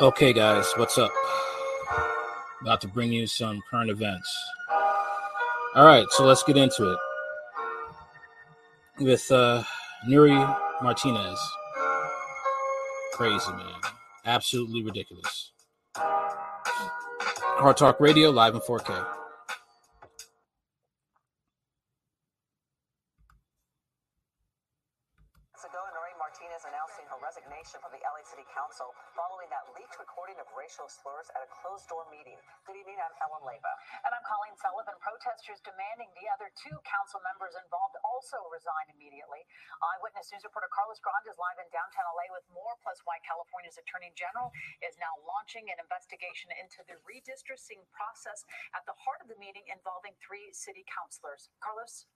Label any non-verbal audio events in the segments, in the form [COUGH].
Okay, guys, what's up? About to bring you some current events. All right, so let's get into it with uh, Nury Martinez. Crazy, man. Absolutely ridiculous. Hard Talk Radio, live in 4K. racial slurs at a closed-door meeting. Good evening, I'm Ellen Leyva. And I'm Colleen Sullivan. Protesters demanding the other two council members involved also resign immediately. Eyewitness News reporter Carlos Granda is live in downtown LA with more, plus why California's Attorney General is now launching an investigation into the redistricting at the heart of the meeting involving three city councilors. Carlos?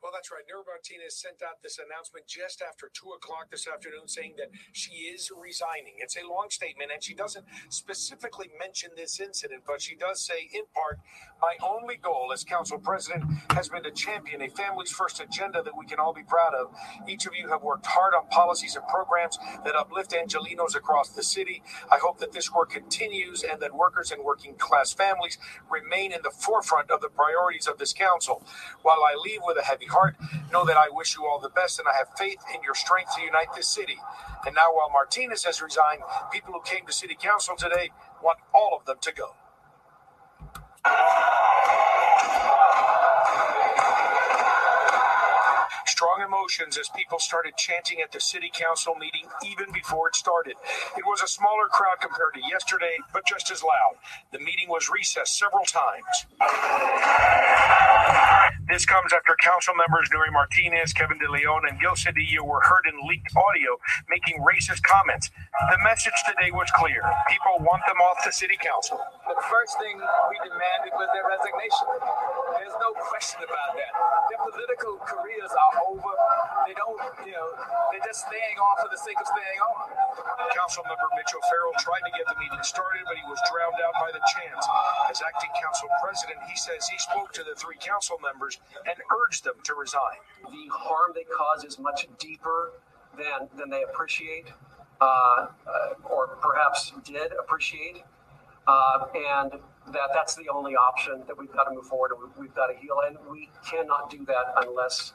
Well, that's right. Nury Martinez sent out this announcement just after 2 o'clock this afternoon saying that she is resigning. It's a long statement, and she doesn't specifically mention this incident, but she does say, in part, my only goal as council president has been to champion a family's first agenda that we can all be proud of. Each of you have worked hard on policies and programs that uplift Angelenos across the city. I hope that this work continues and that workers and working class families remain in the forefront of the priorities of this council. While I leave with a heavy heart. Know that I wish you all the best, and I have faith in your strength to unite this city. And now, while Martinez has resigned, people who came to City Council today want all of them to go. strong emotions as people started chanting at the city council meeting even before it started. It was a smaller crowd compared to yesterday, but just as loud. The meeting was recessed several times. This comes after council members Nury Martinez, Kevin De Leon, and Gil Cedillo were heard in leaked audio making racist comments. The message today was clear. People want them off the city council. The first thing we demanded was their resignation. There's no question about that. Their political careers are over. They don't, you know, they're just staying on for the sake of staying on. Council member Mitch O'Farrell tried to get the meeting started, but he was drowned out by the chants. As acting council president, he says he spoke to the three council members and urged them to resign. The harm they cause is much deeper than, than they appreciate, uh, uh, or perhaps did appreciate. Uh, and that that's the only option that we've got to move forward and we've got to heal and we cannot do that unless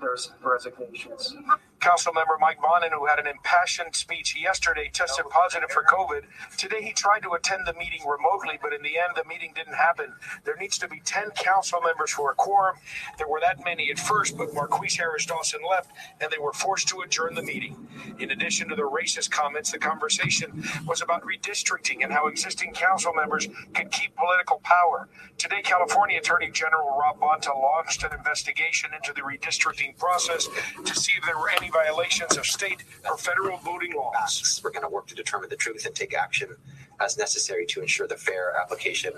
there's resignations. Councilmember Mike Bonin, who had an impassioned speech yesterday, tested positive for COVID. Today, he tried to attend the meeting remotely, but in the end, the meeting didn't happen. There needs to be 10 council members for a quorum. There were that many at first, but Marqueece Harris Dawson left, and they were forced to adjourn the meeting. In addition to the racist comments, the conversation was about redistricting and how existing council members could keep political power. Today, California Attorney General Rob Bonta launched an investigation into the redistricting process to see if there were any violations of state or federal voting laws. We're going to work to determine the truth and take action as necessary to ensure the fair application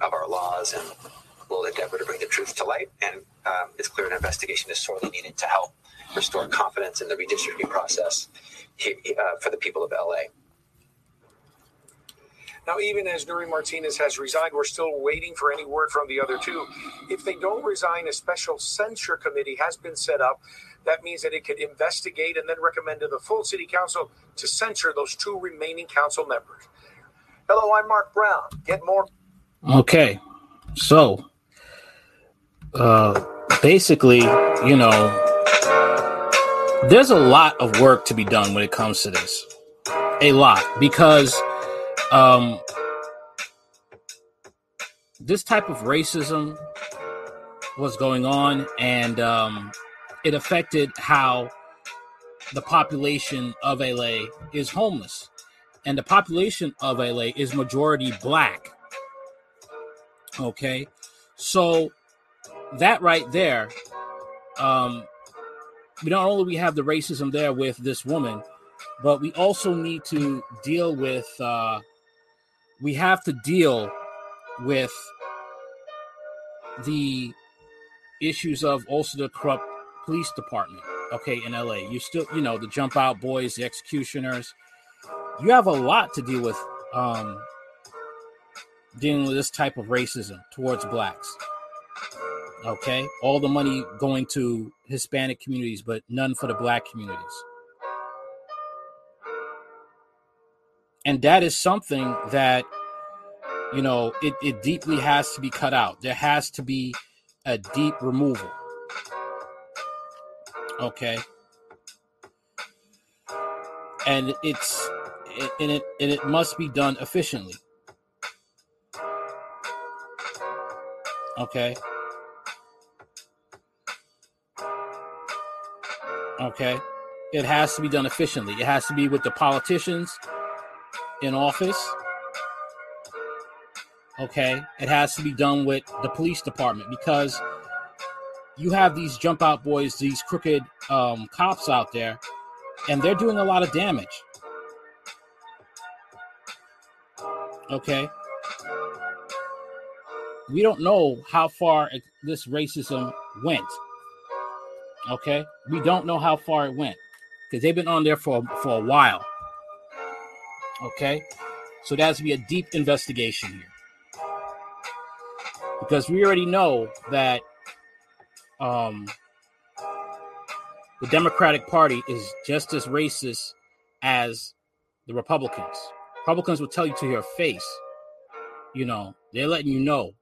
of our laws and we'll endeavor to bring the truth to light. And um, it's clear an investigation is sorely needed to help restore confidence in the redistricting process uh, for the people of LA. Now, even as Nury Martinez has resigned, we're still waiting for any word from the other two. If they don't resign, a special censure committee has been set up that means that it could investigate and then recommend to the full city council to censure those two remaining council members. Hello, I'm Marc Brown. Get more. Okay. So, uh, basically, you know, there's a lot of work to be done when it comes to this. A lot. Because um, this type of racism was going on, and um, it affected how the population of LA is homeless. And the population of LA is majority black. Okay. So that right there, um, we not only we have the racism there with this woman, but we also need to deal with uh, we have to deal with the issues of also the corrupt police department, okay, in LA. You still, you know, the jump out boys, the executioners. You have a lot to deal with um, dealing with this type of racism towards blacks. Okay, all the money going to Hispanic communities, but none for the black communities. And that is something that, you know, it, it deeply has to be cut out. There has to be a deep removal. Okay. And it's and it and it must be done efficiently. Okay. Okay. It has to be done efficiently. It has to be with the politicians in office. Okay. It has to be done with the police department because you have these jump out boys, these crooked um, cops out there, and they're doing a lot of damage. Okay. We don't know how far this racism went. Okay. We don't know how far it went because they've been on there for, for a while. Okay. So there has to be a deep investigation here. Because we already know that um, the Democratic Party is just as racist as the Republicans. Republicans will tell you to your face. You know, they're letting you know.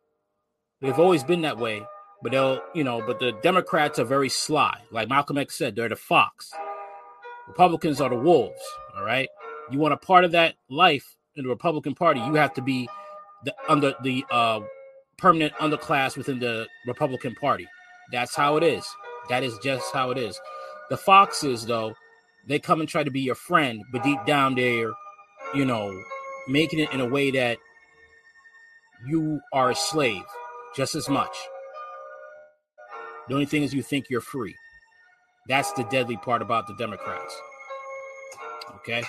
They've always been that way, but they'll, you know, but the Democrats are very sly. Like Malcolm X said, they're the fox. Republicans are the wolves. All right. You want a part of that life in the Republican Party, you have to be the under the uh, permanent underclass within the Republican Party. That's how it is. That is just how it is. The foxes, though, they come and try to be your friend, but deep down they're, you know, making it in a way that you are a slave just as much. The only thing is you think you're free. That's the deadly part about the Democrats. Okay.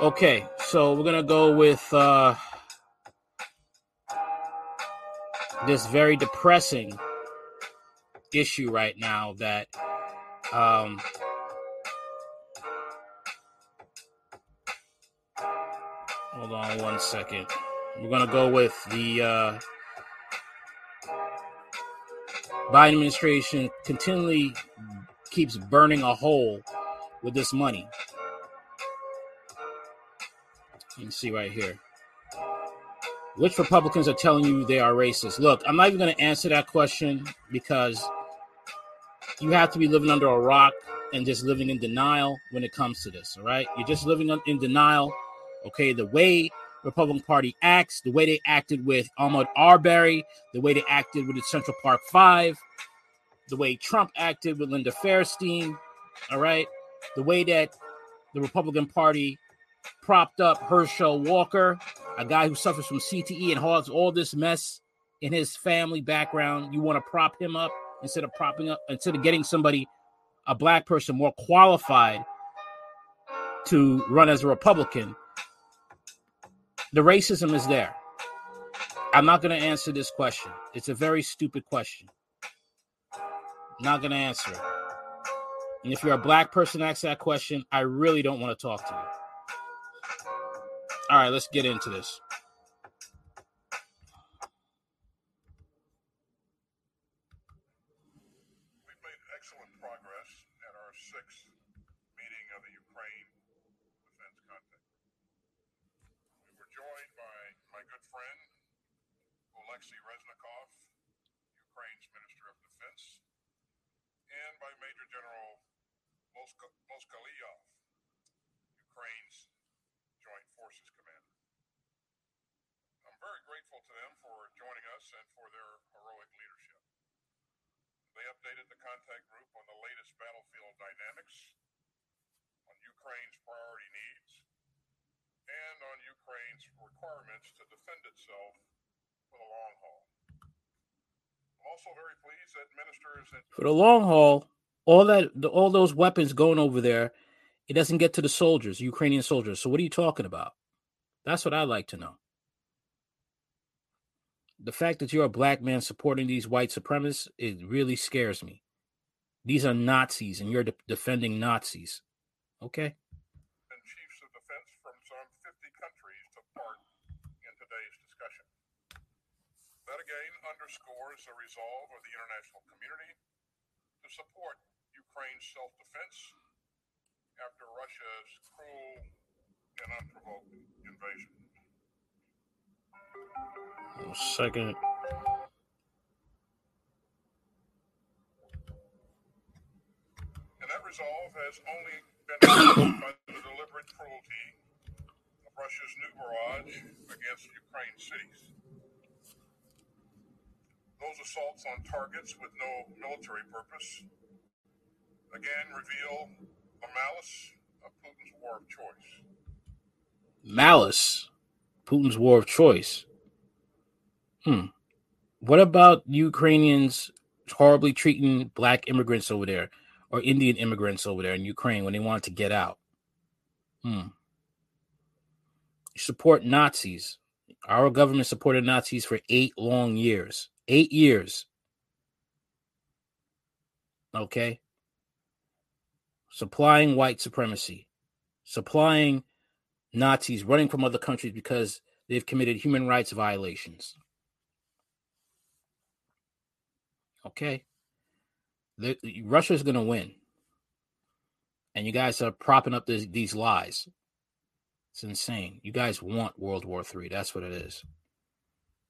Okay, so we're gonna go with uh this very depressing issue right now that um, hold on one second. We're gonna go with the uh, biden administration continually keeps burning a hole with this money. You can see right here which Republicans are telling you they are racist? Look, I'm not even going to answer that question because you have to be living under a rock and just living in denial when it comes to this. All right, you're just living in denial. Okay, the way Republican Party acts, the way they acted with Ahmaud Arbery, the way they acted with the Central Park Five, the way Trump acted with Linda Fairstein. All right, the way that the Republican Party propped up Herschel Walker, a guy who suffers from CTE and has all this mess in his family background. You want to prop him up instead of propping up, instead of getting somebody, a black person, more qualified to run as a Republican. The racism is there. I'm not going to answer this question. It's a very stupid question. Not going to answer it. And if you're a black person asks that question, I really don't want to talk to you. All right, let's get into this. We've made excellent progress at our sixth meeting of the Ukraine Defense Contact. We were joined by my good friend Oleksiy Reznikov, Ukraine's Minister of Defense, and by Major General Moskalyov, Ukraine's Joint Forces Commander. I'm very grateful to them for joining us and for their heroic leadership. They updated the contact group on the latest battlefield dynamics, on Ukraine's priority needs, and on Ukraine's requirements to defend itself for the long haul. I'm also very pleased that ministers for the long haul, all that all those weapons going over there it doesn't get to the soldiers, Ukrainian soldiers. So what are you talking about? That's what I'd like to know. The fact that you're a black man supporting these white supremacists, it really scares me. These are Nazis, and you're de- defending Nazis. Okay. And chiefs of defense from some 50 countries took part in today's discussion. That again underscores the resolve of the international community to support Ukraine's self defense after Russia's cruel and unprovoked invasion. Second. And that resolve has only been by the deliberate cruelty of Russia's new barrage against Ukraine cities. Those assaults on targets with no military purpose again reveal the malice of Putin's war of choice. Malice. Putin's war of choice. Hmm. What about Ukrainians horribly treating black immigrants over there or Indian immigrants over there in Ukraine when they wanted to get out? Hmm. Support Nazis. Our government supported Nazis for eight long years. Eight years. Okay. Supplying white supremacy. Supplying Nazis running from other countries because they've committed human rights violations. Okay. The, Russia's going to win. And you guys are propping up this, these lies. It's insane. You guys want World War III. That's what it is.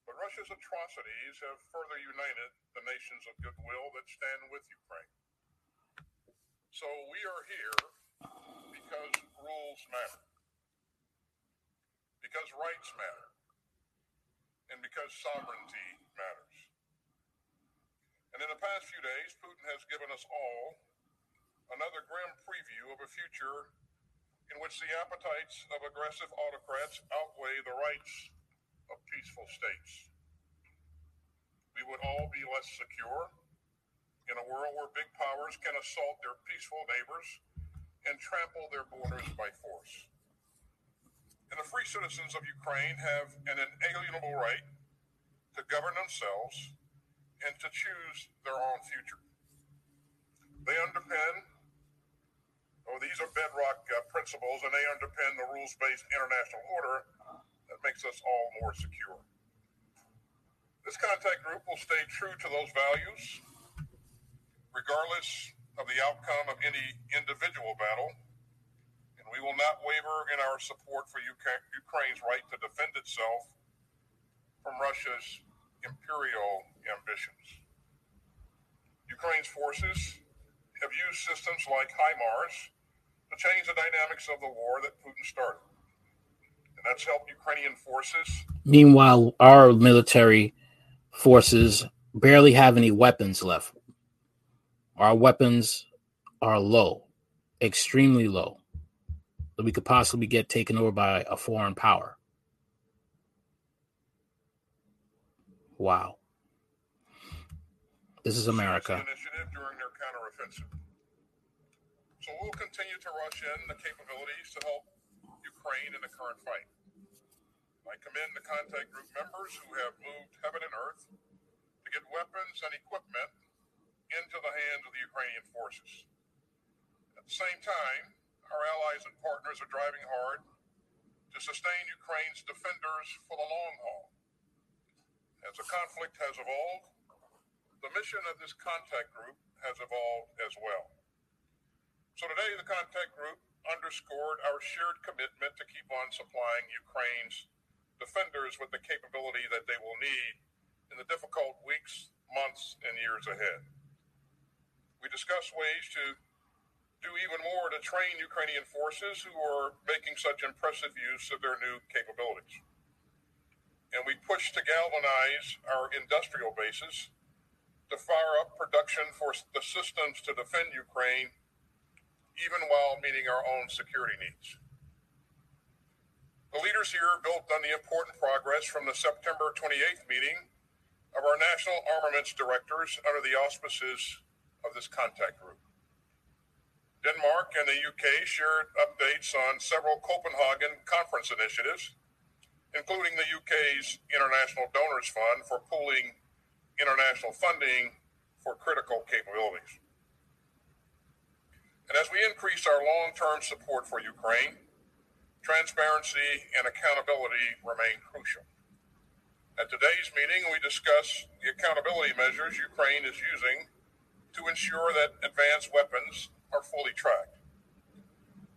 But Russia's atrocities have further united the nations of goodwill that stand with Ukraine. So we are here because rules matter, because rights matter, and because sovereignty matters. And in the past few days, Putin has given us all another grim preview of a future in which the appetites of aggressive autocrats outweigh the rights of peaceful states. We would all be less secure in a world where big powers can assault their peaceful neighbors and trample their borders by force. Citizens of Ukraine have an inalienable right to govern themselves and to choose their own future. They underpin, oh, these are bedrock uh, principles, and they underpin the rules based international order that makes us all more secure. This contact group will stay true to those values, regardless of the outcome of any individual battle, we will not waver in our support for UK- Ukraine's right to defend itself from Russia's imperial ambitions. Ukraine's forces have used systems like HIMARS to change the dynamics of the war that Putin started. And that's helped Ukrainian forces. Meanwhile, our military forces barely have any weapons left. Our weapons are low, extremely low, that we could possibly get taken over by a foreign power. Wow. This is America. Initiative during their counteroffensive. So we'll continue to rush in the capabilities to help Ukraine in the current fight. I commend the contact group members who have moved heaven and earth to get weapons and equipment into the hands of the Ukrainian forces. At the same time, our allies and partners are driving hard to sustain Ukraine's defenders for the long haul. As the conflict has evolved, the mission of this contact group has evolved as well. So today, the contact group underscored our shared commitment to keep on supplying Ukraine's defenders with the capability that they will need in the difficult weeks, months, and years ahead. We discussed ways to do even more to train Ukrainian forces who are making such impressive use of their new capabilities. And we push to galvanize our industrial bases to fire up production for the systems to defend Ukraine, even while meeting our own security needs. The leaders here built on the important progress from the September 28th meeting of our national armaments directors under the auspices of this contact group. Denmark and the UK shared updates on several Copenhagen conference initiatives, including the UK's International Donors Fund for pooling international funding for critical capabilities. And as we increase our long term support for Ukraine, transparency and accountability remain crucial. At today's meeting, we discuss the accountability measures Ukraine is using to ensure that advanced weapons are fully tracked.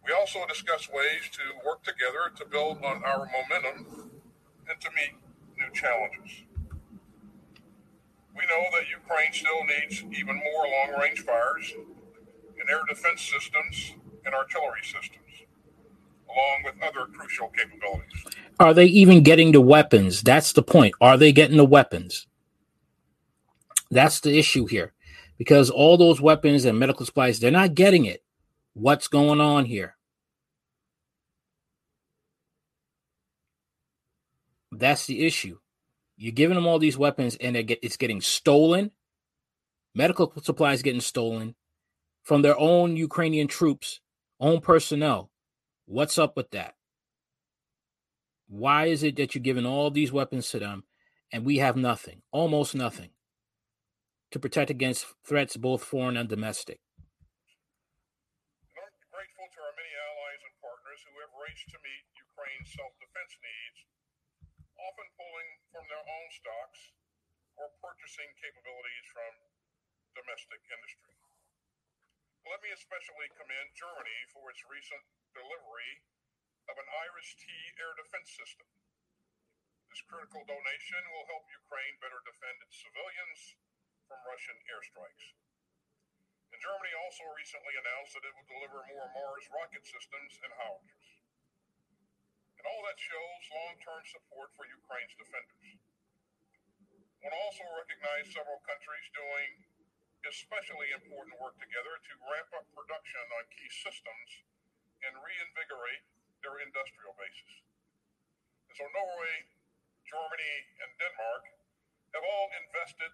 We also discuss ways to work together to build on our momentum and to meet new challenges. We know that Ukraine still needs even more long range fires and air defense systems and artillery systems, along with other crucial capabilities. Are they even getting the weapons? That's the point. Are they getting the weapons? That's the issue here. Because all those weapons and medical supplies, they're not getting it. What's going on here? That's the issue. You're giving them all these weapons and get, it's getting stolen. Medical supplies getting stolen from their own Ukrainian troops, own personnel. What's up with that? Why is it that you're giving all these weapons to them and we have nothing, almost nothing, to protect against threats both foreign and domestic? I'm grateful to our many allies and partners who have raced to meet Ukraine's self defense needs, often pulling from their own stocks or purchasing capabilities from domestic industry. Let me especially commend Germany for its recent delivery of an Iris T air defense system. This critical donation will help Ukraine better defend its civilians from Russian airstrikes. And Germany also recently announced that it will deliver more Mars rocket systems and howitzers. And all that shows long term support for Ukraine's defenders. One also recognized several countries doing especially important work together to ramp up production on key systems and reinvigorate their industrial bases. And so Norway, Germany, and Denmark have all invested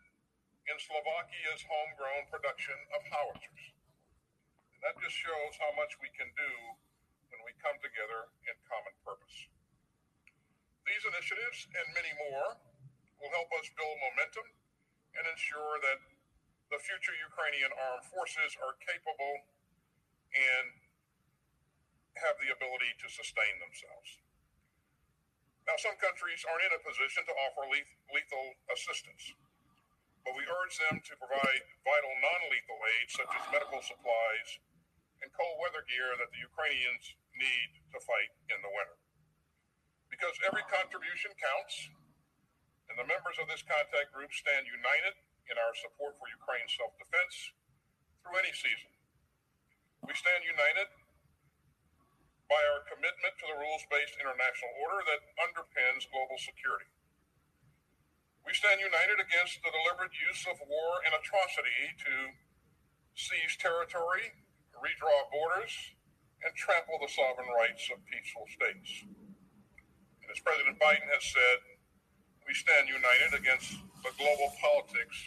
in Slovakia's homegrown production of howitzers. And that just shows how much we can do when we come together in common purpose. These initiatives and many more will help us build momentum and ensure that the future Ukrainian armed forces are capable and have the ability to sustain themselves. Now, some countries aren't in a position to offer lethal assistance, but we urge them to provide vital non lethal aid, such as medical supplies and cold weather gear that the Ukrainians need to fight in the winter. Because every contribution counts, and the members of this contact group stand united in our support for Ukraine's self defense through any season. We stand united by our commitment to the rules based international order that underpins global security. We stand united against the deliberate use of war and atrocity to seize territory, redraw borders, and trample the sovereign rights of peaceful states. And as President Biden has said, we stand united against the global politics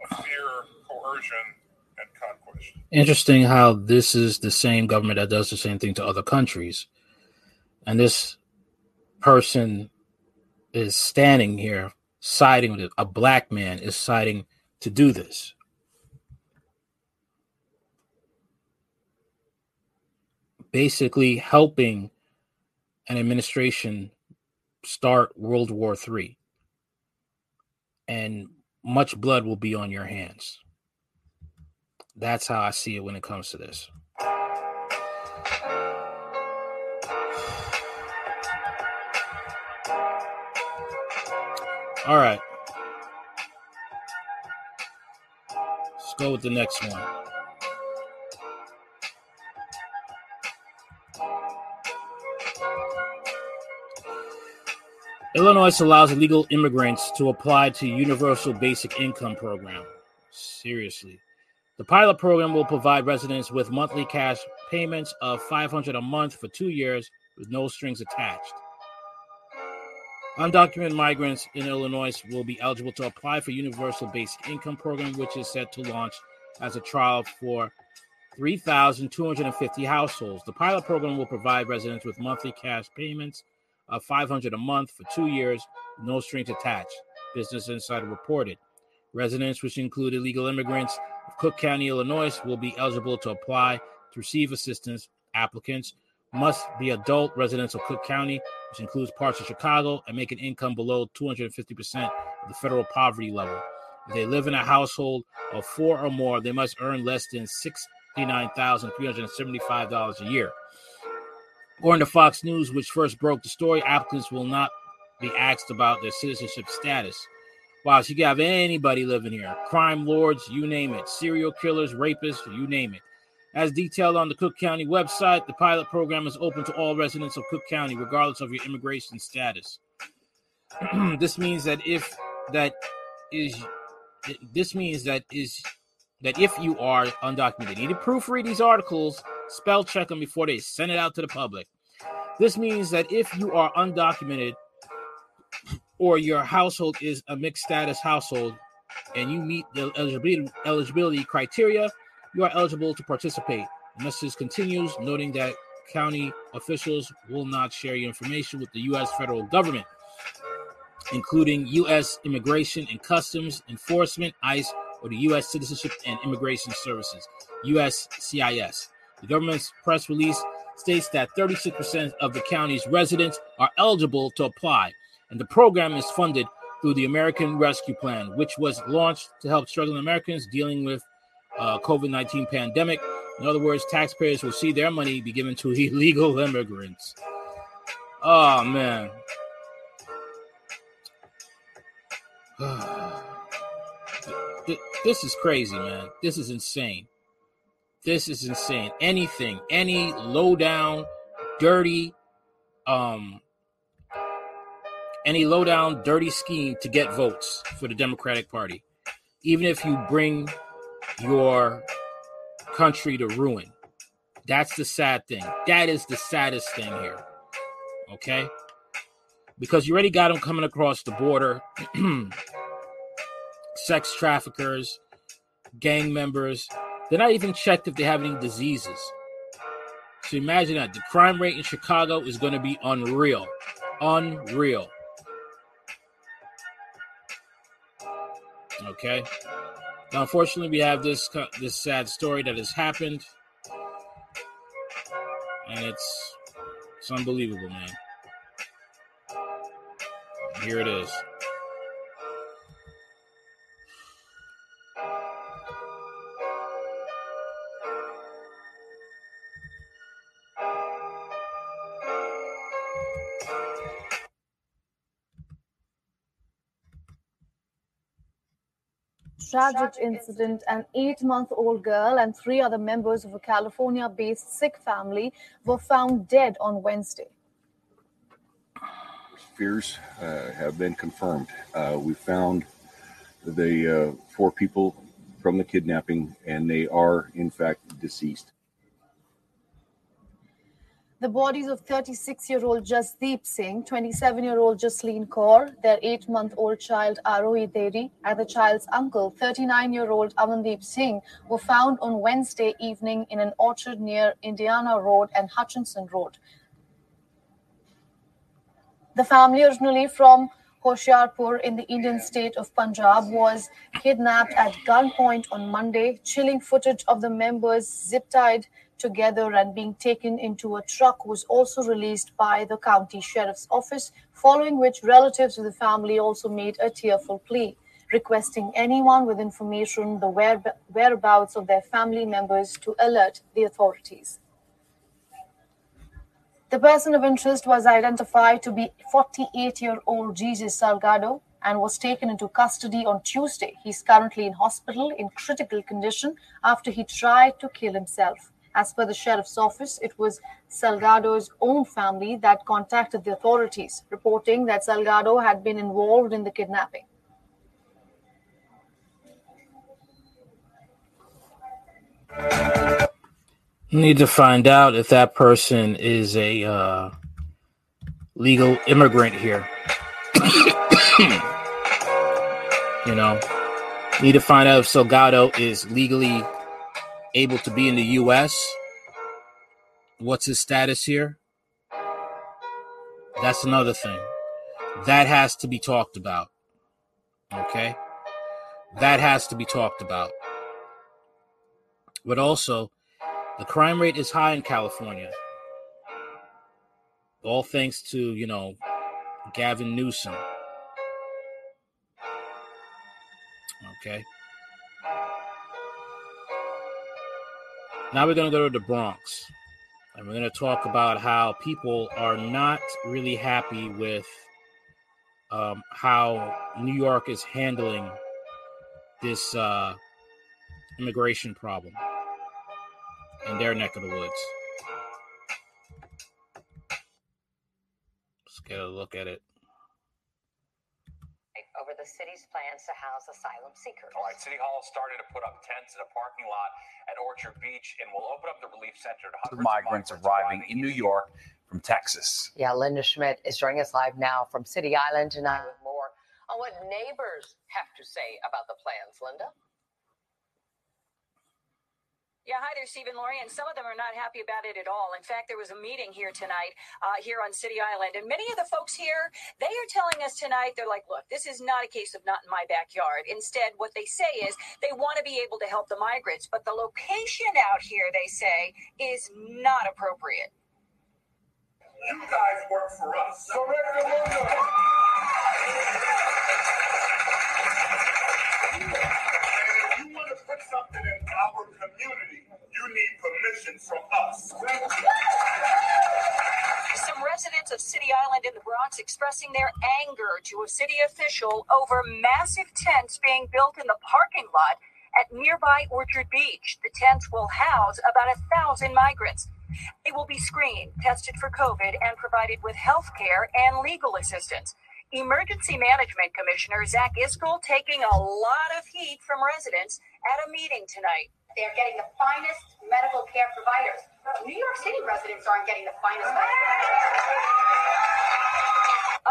of fear, coercion, and conquest. Interesting how this is the same government that does the same thing to other countries. And this person is standing here siding with it. A black man is siding to do this. Basically, helping an administration start World War III. And much blood will be on your hands. That's how I see it when it comes to this. All right. Let's go with the next one. Illinois allows illegal immigrants to apply to Universal Basic Income Program. Seriously. The pilot program will provide residents with monthly cash payments of 500 a month for 2 years with no strings attached. Undocumented migrants in Illinois will be eligible to apply for Universal Basic Income Program, which is set to launch as a trial for 3,250 households. The pilot program will provide residents with monthly cash payments of 500 a month for 2 years, no strings attached. Business Insider reported. Residents, which include illegal immigrants of Cook County, Illinois, will be eligible to apply to receive assistance. Applicants must be adult residents of Cook County, which includes parts of Chicago, and make an income below 250% of the federal poverty level. If they live in a household of four or more, they must earn less than $69,375 a year. According to Fox News, which first broke the story, applicants will not be asked about their citizenship status. Wow, so you can have anybody living here crime lords, you name it, serial killers, rapists, you name it. As detailed on the Cook County website, the pilot program is open to all residents of Cook County, regardless of your immigration status. [CLEARS THROAT] this means that if that is this means that is that if you are undocumented, you need to proofread these articles, spell check them before they send it out to the public. This means that if you are undocumented or your household is a mixed status household and you meet the eligibility, eligibility criteria, you are eligible to participate. The message continues, noting that county officials will not share your information with the U.S. federal government, including U.S. Immigration and Customs Enforcement, ICE, or the U.S. Citizenship and Immigration Services, USCIS. The government's press release states that 36% of the county's residents are eligible to apply, and the program is funded through the American Rescue Plan, which was launched to help struggling Americans dealing with uh, COVID 19 pandemic. In other words, taxpayers will see their money be given to [LAUGHS] illegal immigrants. Oh, man. [SIGHS] this is crazy, man. This is insane. This is insane. Anything, any low down, dirty, um, any low down, dirty scheme to get votes for the Democratic Party, even if you bring your country to ruin. That's the sad thing. That is the saddest thing here. Okay? Because you already got them coming across the border [CLEARS THROAT] sex traffickers, gang members. They're not even checked if they have any diseases. So imagine that. The crime rate in Chicago is going to be unreal. Unreal. Okay. Unfortunately, we have this this sad story that has happened, and it's it's unbelievable, man. Here it is. Tragic incident, an eight month old girl and three other members of a California based Sikh family were found dead on Wednesday. Fears uh, have been confirmed. Uh, we found the uh, four people from the kidnapping, and they are, in fact, deceased. The bodies of 36 year old Jasdeep Singh, 27 year old Jasleen Kaur, their eight month old child Aroohi Dheri, and the child's uncle, 39 year old Amandeep Singh, were found on Wednesday evening in an orchard near Indiana Road and Hutchinson Road. The family, originally from Hoshiarpur in the Indian state of Punjab, was kidnapped at gunpoint on Monday. Chilling footage of the members zip tied together and being taken into a truck was also released by the county sheriff's office, following which relatives of the family also made a tearful plea, requesting anyone with information the whereabouts of their family members to alert the authorities. The person of interest was identified to be 48 year old Jesus Salgado and was taken into custody on Tuesday. He's currently in hospital in critical condition after he tried to kill himself. As per the sheriff's office, it was Salgado's own family that contacted the authorities, reporting that Salgado had been involved in the kidnapping. Need to find out if that person is a uh, legal immigrant here. [COUGHS] you know, need to find out if Salgado is legally able to be in the U.S. What's his status here? That's another thing. That has to be talked about. Okay? That has to be talked about. But also, the crime rate is high in California. all thanks to you know Gavin Newsom. Okay. Now we're going to go to the Bronx. And we're going to talk about how people are not really happy with um, how New York is handling this uh, immigration problem in their neck of the woods. Let's get a look at it. Over the city's plans to house asylum seekers. All right, City Hall started to put up tents in a parking lot at Orchard Beach and will open up the relief center to hundreds migrants arriving in New York from Texas. Yeah, Linda Schmidt is joining us live now from City Island tonight with more on what neighbors have to say about the plans. Linda? Yeah, hi there, Stephen Laurie. And some of them are not happy about it at all. In fact, there was a meeting here tonight, uh, here on City Island. And many of the folks here, they are telling us tonight, they're like, look, this is not a case of not in my backyard. Instead, what they say is they want to be able to help the migrants. But the location out here, they say, is not appropriate. You guys work for us. Correct the you want to put something in our community, you need permission from us. Some residents of City Island in the Bronx expressing their anger to a city official over massive tents being built in the parking lot at nearby Orchard Beach. The tents will house about a thousand migrants. They will be screened, tested for COVID, and provided with health care and legal assistance. Emergency Management Commissioner Zach Iscol taking a lot of heat from residents at a meeting tonight. They're getting the finest medical care providers. New York City residents aren't getting the finest medical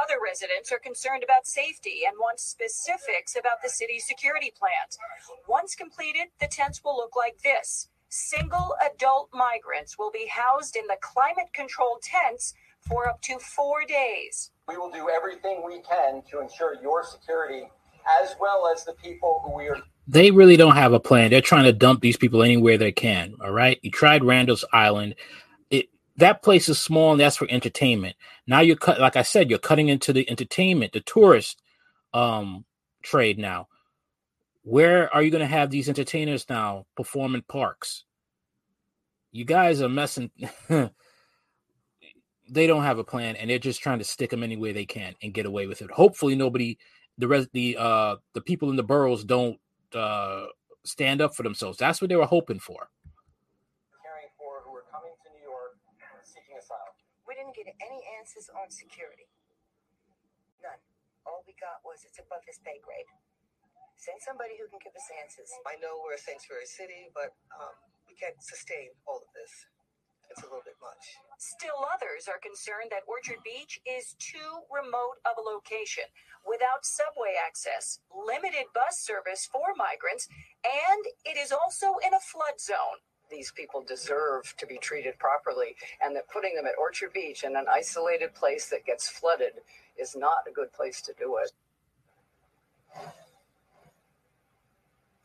Other residents are concerned about safety and want specifics about the city's security plans. Once completed, the tents will look like this. Single adult migrants will be housed in the climate controlled tents for up to four days. We will do everything we can to ensure your security as well as the people who we are They really don't have a plan. They're trying to dump these people anywhere they can. All right. You tried Randall's Island. It that place is small and that's for entertainment. Now you're cut like I said, you're cutting into the entertainment, the tourist um trade now. Where are you going to have these entertainers now perform in parks? You guys are messing. [LAUGHS] they don't have a plan, and they're just trying to stick them any way they can and get away with it. Hopefully, nobody, the rest, the uh, the people in the boroughs don't uh, stand up for themselves. That's what they were hoping for. caring for who are coming to New York seeking asylum. We didn't get any answers on security. None. All we got was it's above his pay grade. Send somebody who can give us answers. I know we're a sanctuary city, but um, we can't sustain all of this. It's a little bit much. Still, others are concerned that Orchard Beach is too remote of a location without subway access, limited bus service for migrants, and it is also in a flood zone. these people deserve to be treated properly, and that putting them at Orchard Beach in an isolated place that gets flooded is not a good place to do it.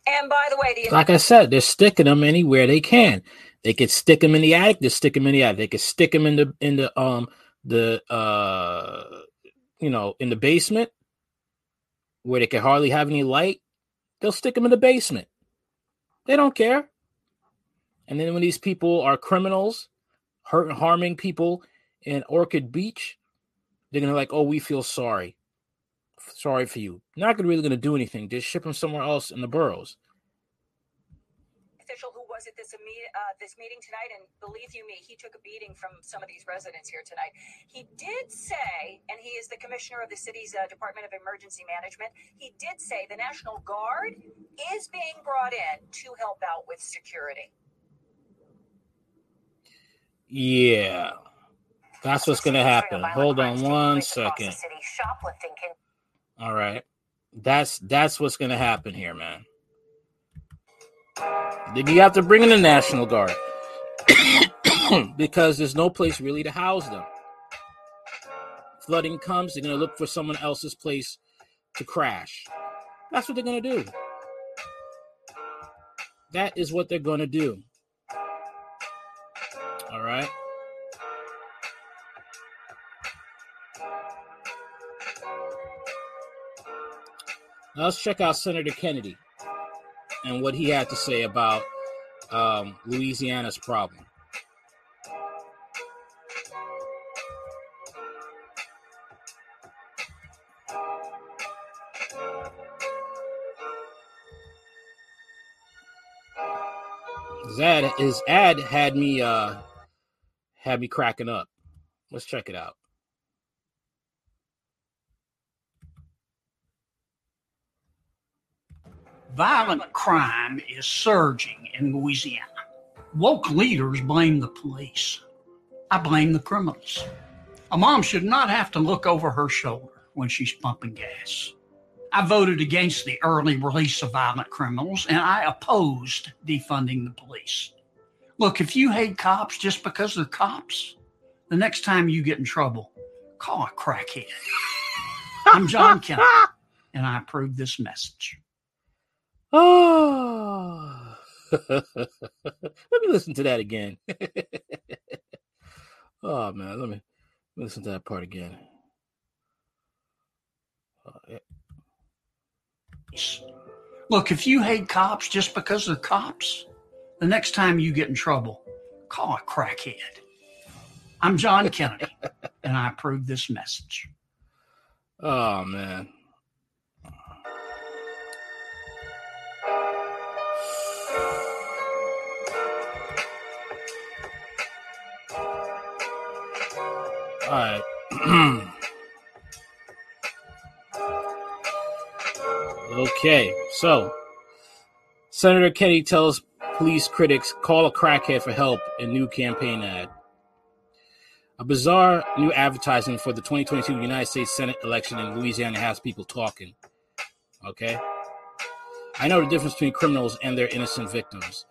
And by the way, the Like I said, they're sticking them anywhere they can. They could stick them in the attic. They stick them in the attic. They could stick them in the in the um the uh you know in the basement where they can hardly have any light. They'll stick them in the basement. They don't care. And then when these people are criminals, hurt harming people in Orchard Beach, they're gonna like, oh, we feel sorry, sorry for you. Not really gonna do anything. Just ship them somewhere else in the boroughs. official who was at this uh, this meeting tonight, and believe you me, he took a beating from some of these residents here tonight. He did say, and he is the commissioner of the city's uh, Department of Emergency Management. He did say the National Guard is being brought in to help out with security. Yeah, that's what's gonna happen. Hold on one second. City shoplifting can All right, that's that's what's gonna happen here, man. Then you have to bring in the National Guard [COUGHS] because there's no place really to house them. Flooding comes, they're going to look for someone else's place to crash. That's what they're going to do. That is what they're going to do. All right. Now let's check out Senator Kennedy and what he had to say about um, Louisiana's problem. His ad, his ad had me uh had me cracking up. Let's check it out. Violent crime is surging in Louisiana. Woke leaders blame the police. I blame the criminals. A mom should not have to look over her shoulder when she's pumping gas. I voted against the early release of violent criminals and I opposed defunding the police. Look, if you hate cops just because they're cops, the next time you get in trouble, call a crackhead. I'm John Kennedy, and I approve this message. Oh, [SIGHS] let me listen to that again. [LAUGHS] oh man, let me listen to that part again. Oh, yeah. Look, if you hate cops just because they're cops, the next time you get in trouble, call a crackhead. I'm John Kennedy, [LAUGHS] and I approve this message. Oh man. All right. [CLEARS THROAT] okay, so Senator Kennedy tells police critics call a crackhead for help in new campaign ad. A bizarre new advertising for the 2022 United States Senate election in Louisiana has people talking. Okay? I know the difference between criminals and their innocent victims.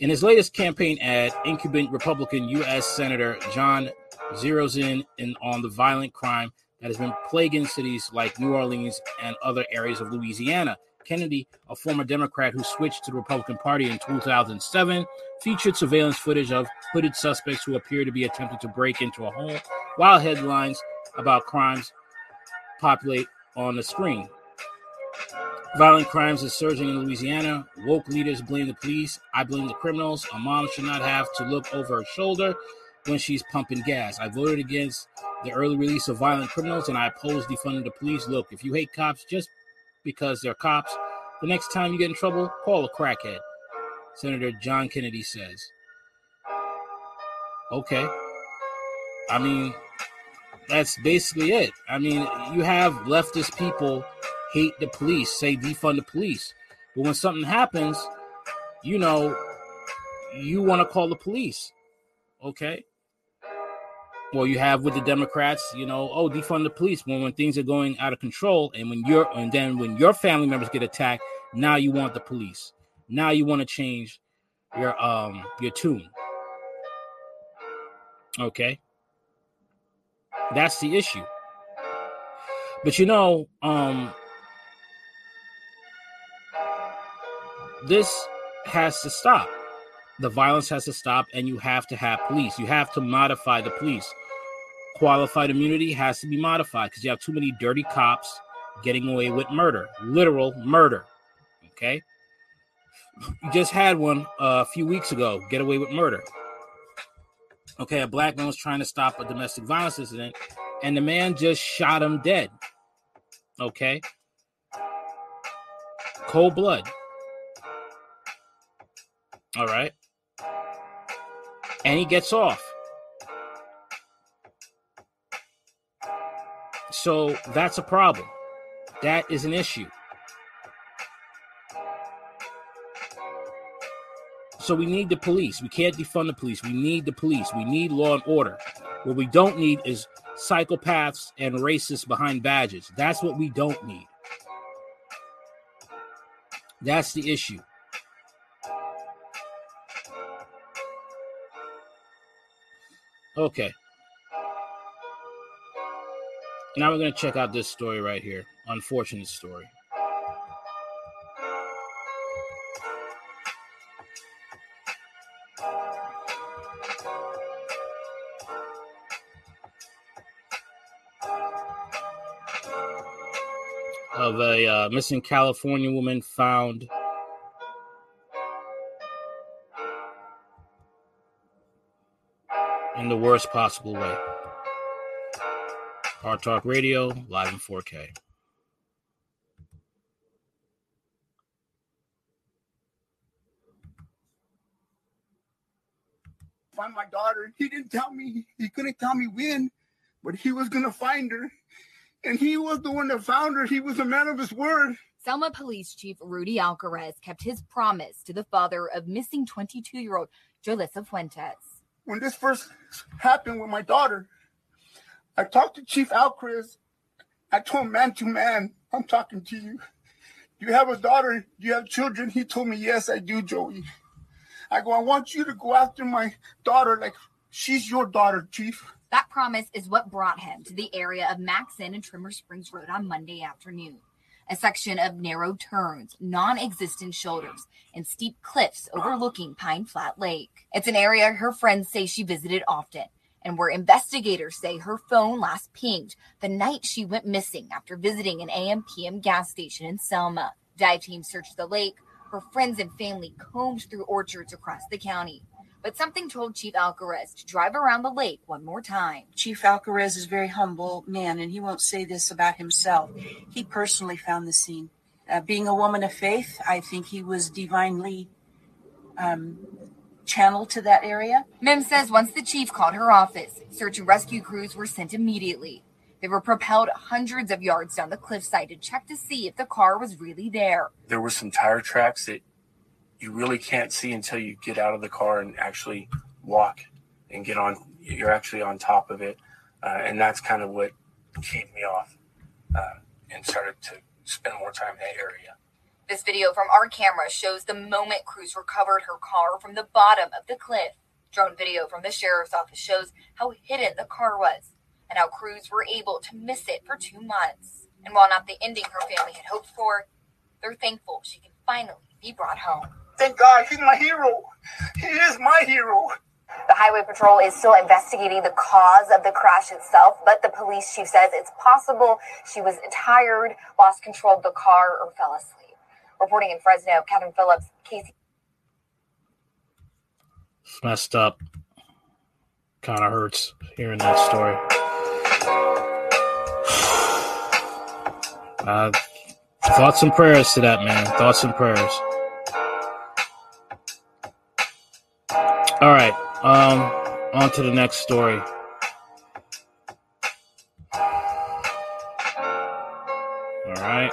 In his latest campaign ad, incumbent Republican U.S. Senator John zeroes in, in on the violent crime that has been plaguing cities like New Orleans and other areas of Louisiana. Kennedy, a former Democrat who switched to the Republican Party in 2007, featured surveillance footage of hooded suspects who appear to be attempting to break into a home, while headlines about crimes populate on the screen. Violent crimes is surging in Louisiana. Woke leaders blame the police. I blame the criminals. A mom should not have to look over her shoulder when she's pumping gas. I voted against the early release of violent criminals and I oppose defunding the police. Look, if you hate cops just because they're cops, the next time you get in trouble, call a crackhead. Senator John Kennedy says. Okay. I mean, that's basically it. I mean, you have leftist people hate the police, say defund the police. But when something happens, you know, you want to call the police. Okay. Well, you have with the Democrats, you know, oh, defund the police when when things are going out of control, and when you're and then when your family members get attacked, now you want the police. Now you want to change your um your tune. Okay. That's the issue. But you know, um this has to stop. The violence has to stop, and you have to have police. You have to modify the police. Qualified immunity has to be modified because you have too many dirty cops getting away with murder, literal murder. Okay. You just had one uh, a few weeks ago get away with murder. Okay, a black man was trying to stop a domestic violence incident, and the man just shot him dead. Okay. Cold blood. All right. And he gets off. So that's a problem. That is an issue. So we need the police. We can't defund the police. We need the police. We need law and order. What we don't need is psychopaths and racists behind badges. That's what we don't need. That's the issue. Okay. Now we're going to check out this story right here. Unfortunate story. of a uh, missing California woman found in the worst possible way. Hard Talk Radio, live in 4K. find my daughter. He didn't tell me. He couldn't tell me when, but he was gonna find her, and he was the one that found her. He was a man of his word. Selma Police Chief Rudy Alcaraz kept his promise to the father of missing 22 year old Julissa Fuentes. When this first happened with my daughter, I talked to Chief Alcaraz. I told him man to man, I'm talking to you. Do you have a daughter? Do you have children? He told me, Yes, I do, Joey. I go, I want you to go after my daughter like she's your daughter, Chief. That promise is what brought him to the area of Maxson and Trimmer Springs Road on Monday afternoon. A section of narrow turns, non existent shoulders, and steep cliffs overlooking Pine Flat Lake. It's an area her friends say she visited often, and where investigators say her phone last pinged the night she went missing after visiting an AM PM gas station in Selma. Dive team searched the lake, her friends and family combed through orchards across the county. But something told Chief Alcaraz to drive around the lake one more time. Chief Alcaraz is a very humble man, and he won't say this about himself. He personally found the scene. Uh, being a woman of faith, I think he was divinely um, channeled to that area. Mims says once the chief called her office, search and rescue crews were sent immediately. They were propelled hundreds of yards down the cliffside to check to see if the car was really there. There were some tire tracks that you really can't see until you get out of the car and actually walk and get on. You're actually on top of it. Uh, and that's kind of what kept me off uh, and started to spend more time in that area. This video from our camera shows the moment crews recovered her car from the bottom of the cliff. Drone video from the sheriff's office shows how hidden the car was and how crews were able to miss it for two months. And while not the ending her family had hoped for, they're thankful she can finally be brought home. Thank God, he's my hero. He is my hero. The Highway Patrol is still investigating the cause of the crash itself, but the police chief says it's possible she was tired, lost control of the car, or fell asleep. Reporting in Fresno, Kevin Phillips, Casey. It's messed up. Kind of hurts hearing that story. [SIGHS] Uh, thoughts and prayers to that man. Thoughts and prayers. All right. Um, on to the next story. All right.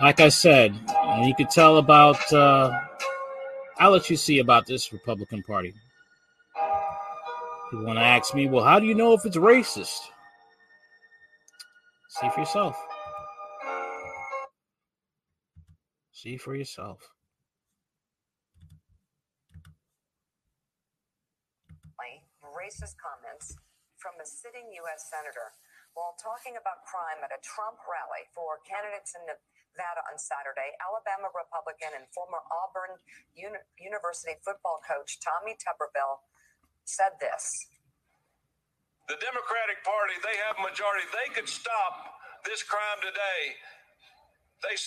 Like I said, you could tell about. Uh, I'll let you see about this Republican Party. You want to ask me, well, how do you know if it's racist? See for yourself. See for yourself. Racist comments from a sitting U.S. senator while talking about crime at a Trump rally for candidates in Nevada on Saturday. Alabama Republican and former Auburn Uni- University football coach Tommy Tuberville said this. The Democratic Party, they have a majority. They could stop this crime today. They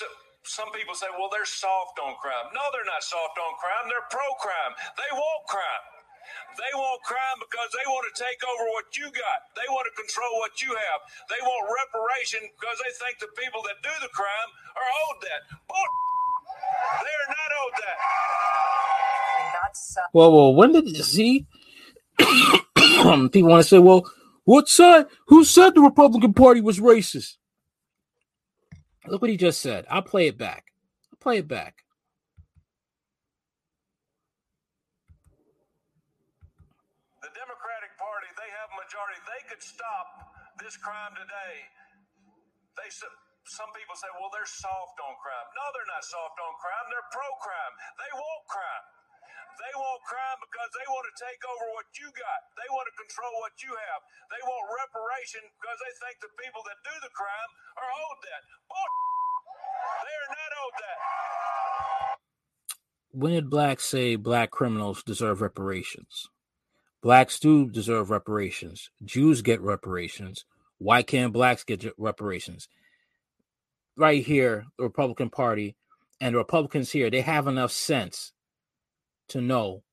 some people say, well, they're soft on crime. No, they're not soft on crime. They're pro crime. They want crime. They want crime because they want to take over what you got. They want to control what you have. They want reparation because they think the people that do the crime are owed that. Bull- they are not owed that. Uh, well, well, when did you see? [COUGHS] People want to say, well, what side? Who said the Republican Party was racist? Look what he just said. I'll play it back. I'll play it back. The Democratic Party, they have majority. They could stop this crime today. They some people say, well, they're soft on crime. No, they're not soft on crime. They're pro crime. They want crime. They want crime because they want to take over what you got. They want to control what you have. They want reparation because they think the people that do the crime are owed that. Bull- they are not owed that. When did blacks say black criminals deserve reparations? Blacks do deserve reparations. Jews get reparations. Why can't blacks get reparations? Right here, the Republican Party and the Republicans here, they have enough sense to know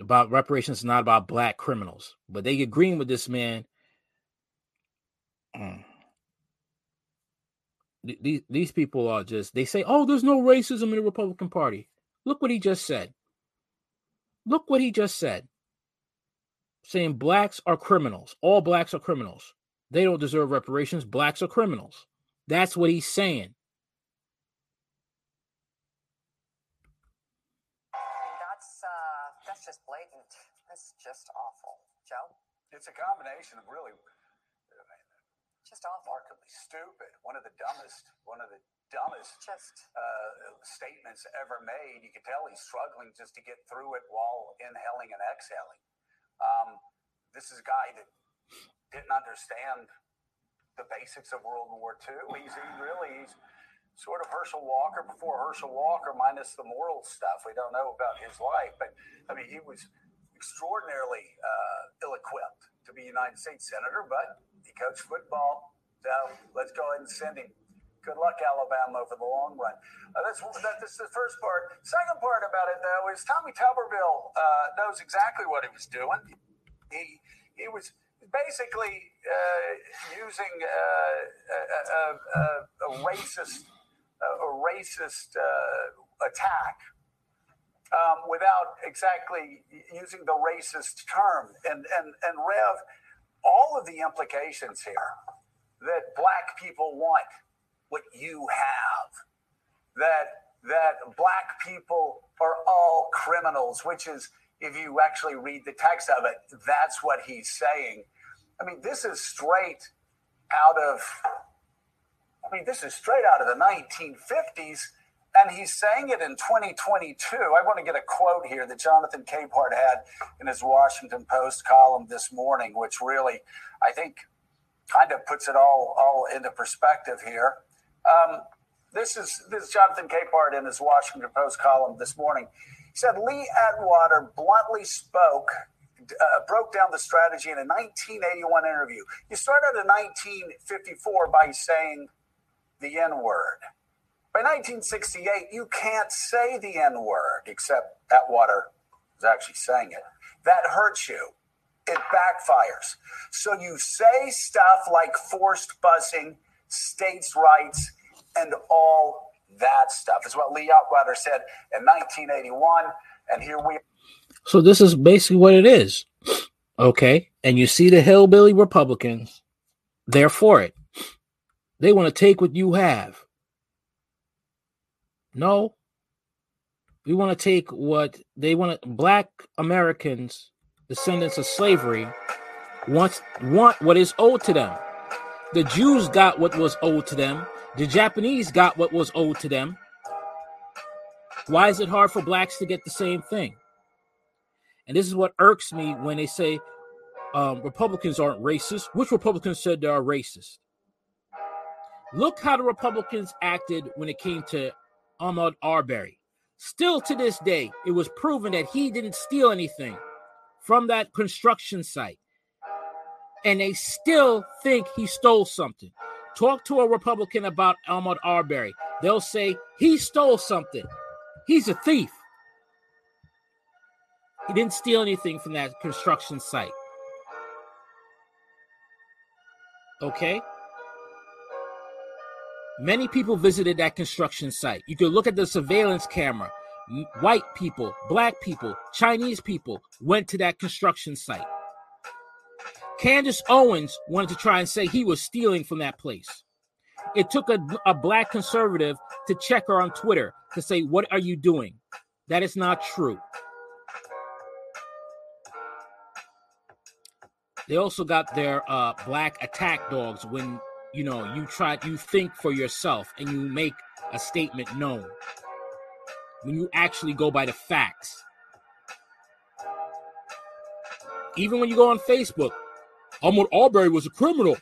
about reparations, not about black criminals. But they agreeing with this man. Mm. These, these people are just, they say, oh, there's no racism in the Republican Party. Look what he just said. Look what he just said. Saying blacks are criminals. All blacks are criminals. They don't deserve reparations. Blacks are criminals. That's what he's saying. That's uh, that's just blatant. That's just awful, Joe. It's a combination of really Just awful. remarkably stupid. One of the dumbest, one of the dumbest Just uh, statements ever made. You can tell he's struggling just to get through it while inhaling and exhaling. Um, this is a guy that didn't understand the basics of World War II. He's he really he's sort of Herschel Walker before Herschel Walker, minus the moral stuff we don't know about his life. But I mean, he was extraordinarily uh, ill-equipped to be United States senator, but he coached football. So let's go ahead and send him. Good luck, Alabama, over the long run. Uh, that's that, that's the first part. Second part about it, though, is Tommy Tuberville uh, knows exactly what he was doing. He he was basically uh, using uh, a, a, a, racist a racist uh, attack um, without exactly using the racist term. And, and, and Rev, all of the implications here that black people want what you have, that, that black people are all criminals, which is, if you actually read the text of it, that's what he's saying. I mean, this is straight out of I mean, this is straight out of the 1950s, and he's saying it in 2022. I want to get a quote here that Jonathan Capehart had in his Washington Post column this morning, which really, I think, kind of puts it all, all into perspective here. Um, this is this is Jonathan Capehart in his Washington Post column this morning. He said Lee Atwater bluntly spoke uh, broke down the strategy in a 1981 interview. You start out in 1954 by saying the N word. By 1968, you can't say the N word, except Atwater is actually saying it. That hurts you. It backfires. So you say stuff like forced busing, states' rights, and all that stuff. Is what Lee Atwater said in 1981. And here we So this is basically what it is. Okay. And you see the hillbilly Republicans, they're for it. They want to take what you have. No. We want to take what they want to black Americans, descendants of slavery, want want what is owed to them. The Jews got what was owed to them. The Japanese got what was owed to them. Why is it hard for blacks to get the same thing? And this is what irks me when they say um, Republicans aren't racist. Which Republicans said they are racist? Look how the Republicans acted when it came to Ahmaud Arbery. Still to this day, it was proven that he didn't steal anything from that construction site. And they still think he stole something. Talk to a Republican about Ahmaud Arbery. They'll say he stole something. He's a thief. He didn't steal anything from that construction site. Okay? Many people visited that construction site. You could look at the surveillance camera. White people, black people, Chinese people went to that construction site. Candace Owens wanted to try and say he was stealing from that place. It took a, a black conservative to check her on Twitter to say, What are you doing? That is not true. They also got their uh, black attack dogs when you know you try you think for yourself and you make a statement known when you actually go by the facts even when you go on Facebook, Ahmaud Arbery was a criminal.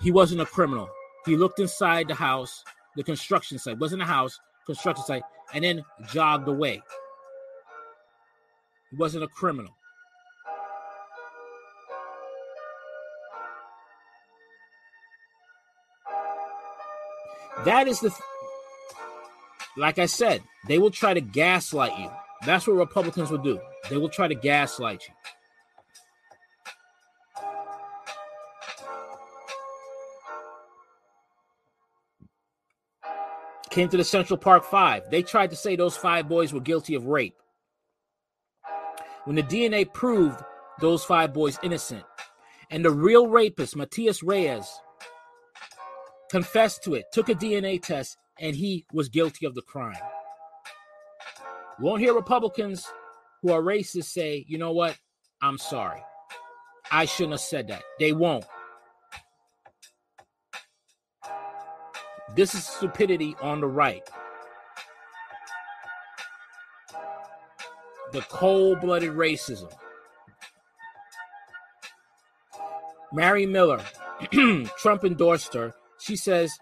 He wasn't a criminal. He looked inside the house, the construction site, wasn't a house, construction site, and then jogged away. He wasn't a criminal. That is the, th- like I said, they will try to gaslight you. That's what Republicans will do. They will try to gaslight you. Came to the Central Park Five. They tried to say those five boys were guilty of rape. When the DNA proved those five boys innocent, and the real rapist, Matias Reyes, confessed to it, took a DNA test, and he was guilty of the crime. You won't hear Republicans who are racist say, you know what? I'm sorry. I shouldn't have said that. They won't. This is stupidity on the right. The cold blooded racism. Mary Miller, [CLEARS THROAT] Trump endorsed her. She says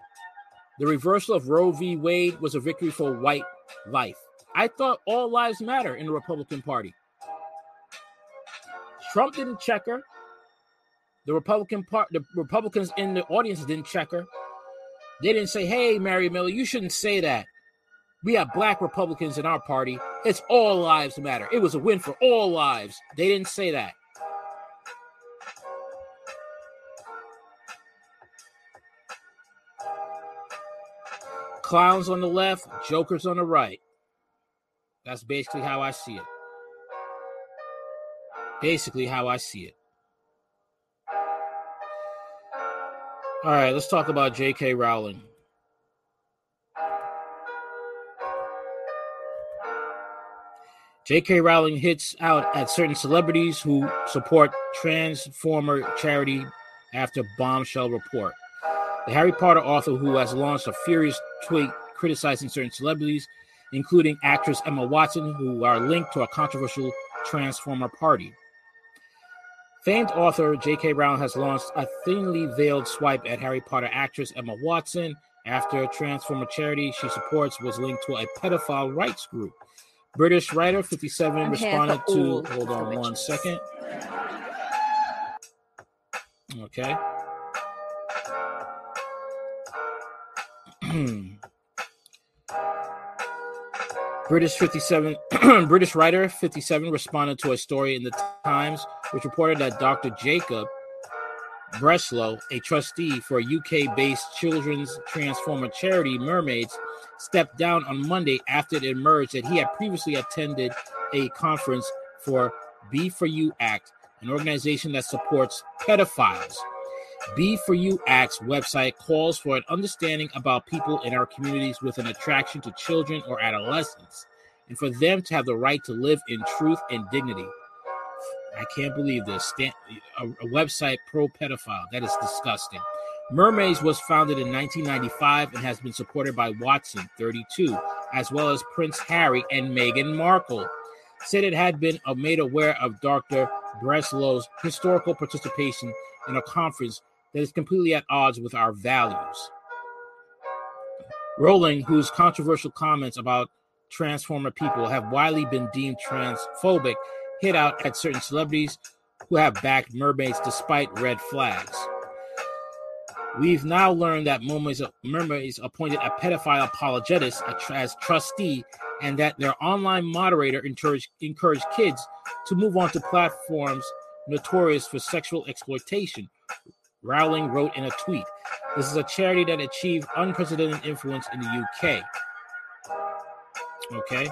the reversal of Roe v. Wade was a victory for white life. I thought all lives matter in the Republican Party. Trump didn't check her. The Republican part, the Republicans in the audience didn't check her. They didn't say, "Hey, Mary Miller, you shouldn't say that." We have black Republicans in our party. It's all lives matter. It was a win for all lives. They didn't say that. Clowns on the left, jokers on the right. That's basically how I see it. Basically, how I see it. All right, let's talk about J.K. Rowling. J.K. Rowling hits out at certain celebrities who support Transformer charity after bombshell report. The Harry Potter author who has launched a furious tweet criticizing certain celebrities, including actress Emma Watson, who are linked to a controversial Transformer party. Famed author J.K. Rowling has launched a thinly veiled swipe at Harry Potter actress Emma Watson after a Transformer charity she supports was linked to a pedophile rights group. British writer 57 I'm responded to, hold on one second. Okay. Hmm. British 57 [CLEARS THROAT] British writer 57 responded to a story in the Times which reported that Dr. Jacob Breslow, a trustee for a UK-based children's transformer charity Mermaids, stepped down on Monday after it emerged that he had previously attended a conference for B4U-ACT, an organization that supports pedophiles. B4U-ACT's website calls for an understanding about people in our communities with an attraction to children or adolescents, and for them to have the right to live in truth and dignity. I can't believe this. A website pro pedophile. That is disgusting. Mermaids was founded in 1995 and has been supported by Watson, 32, as well as Prince Harry and Meghan Markle. Said it had been uh, made aware of Dr. Breslow's historical participation in a conference that is completely at odds with our values. Rowling, whose controversial comments about Transformer people have widely been deemed transphobic, hit out at certain celebrities who have backed mermaids despite red flags. We've now learned that Mermaids, appointed a pedophile apologist as trustee and that their online moderator encouraged kids to move on to platforms notorious for sexual exploitation. Rowling wrote in a tweet This is a charity that achieved unprecedented influence in the UK. Okay.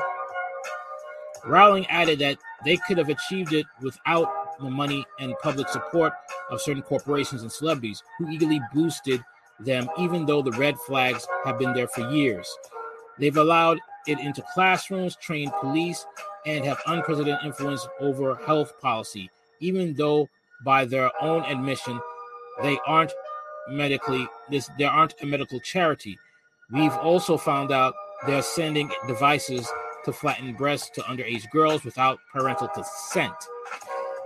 Rowling added that they could have achieved it without the money and public support of certain corporations and celebrities who eagerly boosted them, even though the red flags have been there for years. They've allowed it into classrooms, trained police, and have unprecedented influence over health policy, even though by their own admission they aren't medically this they aren't a medical charity. We've also found out they're sending devices to flatten breasts to underage girls without parental consent.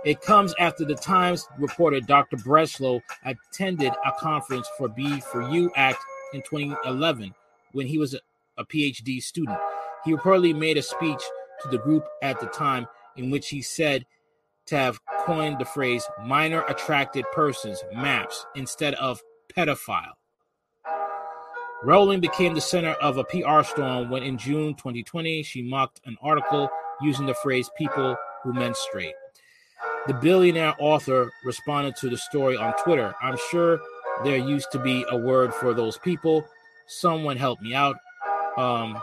It comes after the Times reported Dr. Breslow attended a conference for B4U-ACT in 2011 when he was a PhD student. He reportedly made a speech to the group at the time in which he said to have coined the phrase minor attracted persons, MAPS, instead of pedophile. Rowling became the center of a PR storm when in June 2020 she mocked an article using the phrase people who menstruate. The billionaire author responded to the story on Twitter. I'm sure there used to be a word for those people. Someone help me out. Um,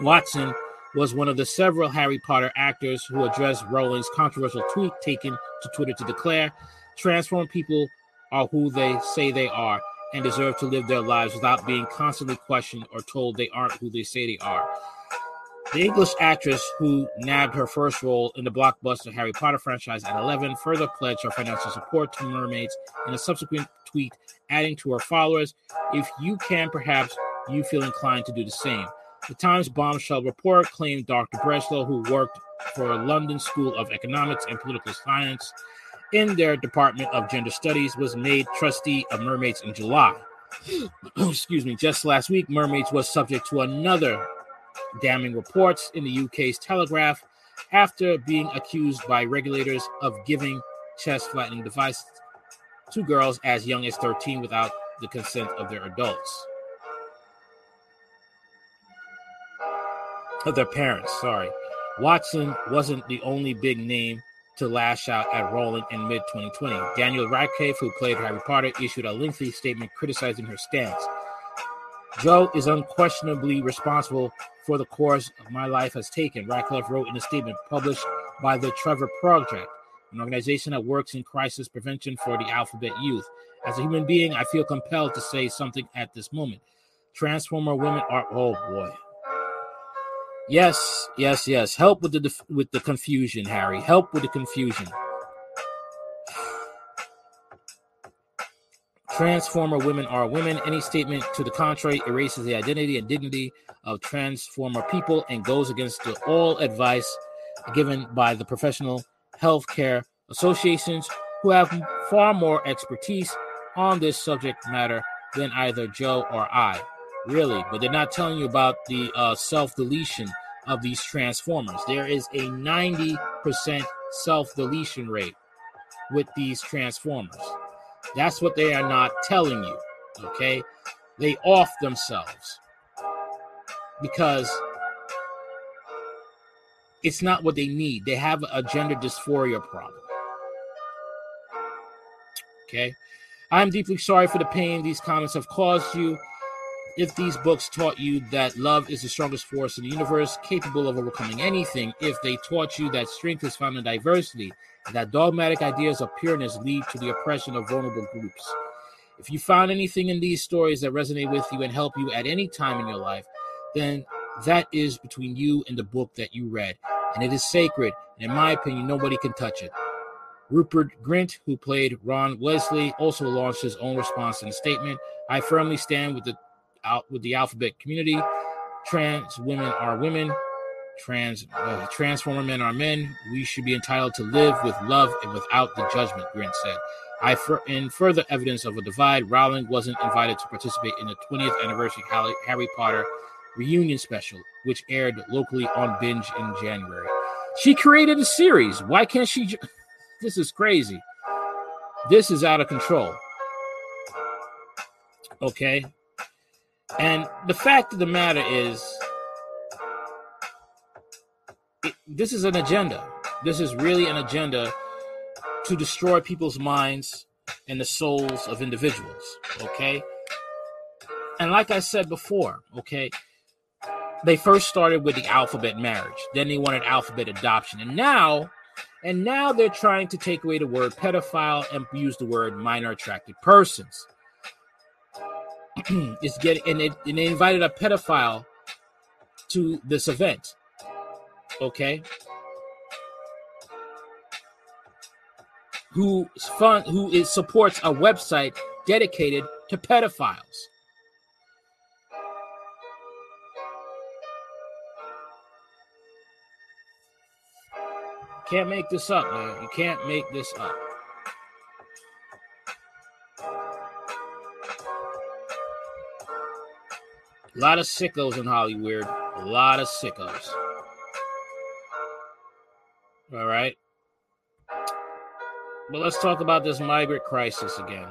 Watson was one of the several Harry Potter actors who addressed Rowling's controversial tweet taken to Twitter to declare transform people are who they say they are and deserve to live their lives without being constantly questioned or told they aren't who they say they are. The English actress who nabbed her first role in the blockbuster Harry Potter franchise at 11 further pledged her financial support to mermaids in a subsequent tweet, adding to her followers, If you can, perhaps you feel inclined to do the same. The Times bombshell report claimed Dr. Breslow, who worked for London School of Economics and Political Science in their Department of Gender Studies, was made trustee of Mermaids in July. [CLEARS THROAT] Excuse me, just last week, Mermaids was subject to another damning reports in the UK's Telegraph after being accused by regulators of giving chest flattening devices to girls as young as 13 without the consent of their adults. Their parents, sorry. Watson wasn't the only big name to lash out at Rowling in mid 2020. Daniel Radcliffe, who played Harry Potter, issued a lengthy statement criticizing her stance. Joe is unquestionably responsible for the course my life has taken, Radcliffe wrote in a statement published by the Trevor Project, an organization that works in crisis prevention for the alphabet youth. As a human being, I feel compelled to say something at this moment. Transformer women are oh boy. Yes, yes, yes. Help with the with the confusion, Harry. Help with the confusion. Transformer women are women. Any statement to the contrary erases the identity and dignity of transformer people and goes against the, all advice given by the professional healthcare associations who have far more expertise on this subject matter than either Joe or I. Really, but they're not telling you about the uh, self deletion of these transformers. There is a 90% self deletion rate with these transformers. That's what they are not telling you. Okay. They off themselves because it's not what they need. They have a gender dysphoria problem. Okay. I'm deeply sorry for the pain these comments have caused you. If these books taught you that love is the strongest force in the universe, capable of overcoming anything, if they taught you that strength is found in diversity, that dogmatic ideas of pureness lead to the oppression of vulnerable groups. If you found anything in these stories that resonate with you and help you at any time in your life, then that is between you and the book that you read. And it is sacred. And in my opinion, nobody can touch it. Rupert Grint, who played Ron Weasley, also launched his own response in a statement. I firmly stand with the out with the alphabet community. Trans women are women trans uh, transformer men are men. We should be entitled to live with love and without the judgment, Grint said. I, in further evidence of a divide, Rowling wasn't invited to participate in the 20th anniversary Harry Potter reunion special, which aired locally on Binge in January. She created a series. Why can't she? Ju- [LAUGHS] this is crazy. This is out of control. Okay. And the fact of the matter is, it, this is an agenda. This is really an agenda to destroy people's minds and the souls of individuals. Okay. And like I said before, okay, they first started with the alphabet marriage. Then they wanted alphabet adoption. And now, and now they're trying to take away the word pedophile and use the word minor attracted persons. [CLEARS THROAT] it's getting and, it, and they invited a pedophile to this event. Okay. Who fund who is supports a website dedicated to pedophiles. Can't make this up, man. You can't make this up. A lot of sickos in Hollywood. A lot of sickos. All right. But let's talk about this migrant crisis again.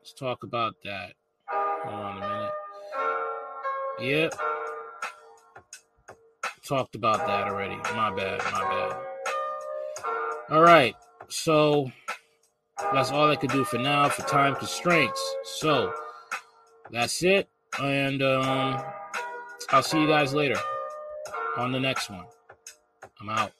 Let's talk about that. Hold on a minute. Yep. Talked about that already. My bad. My bad. All right. So that's all I could do for now for time constraints. So that's it. And um, I'll see you guys later on the next one. I'm out.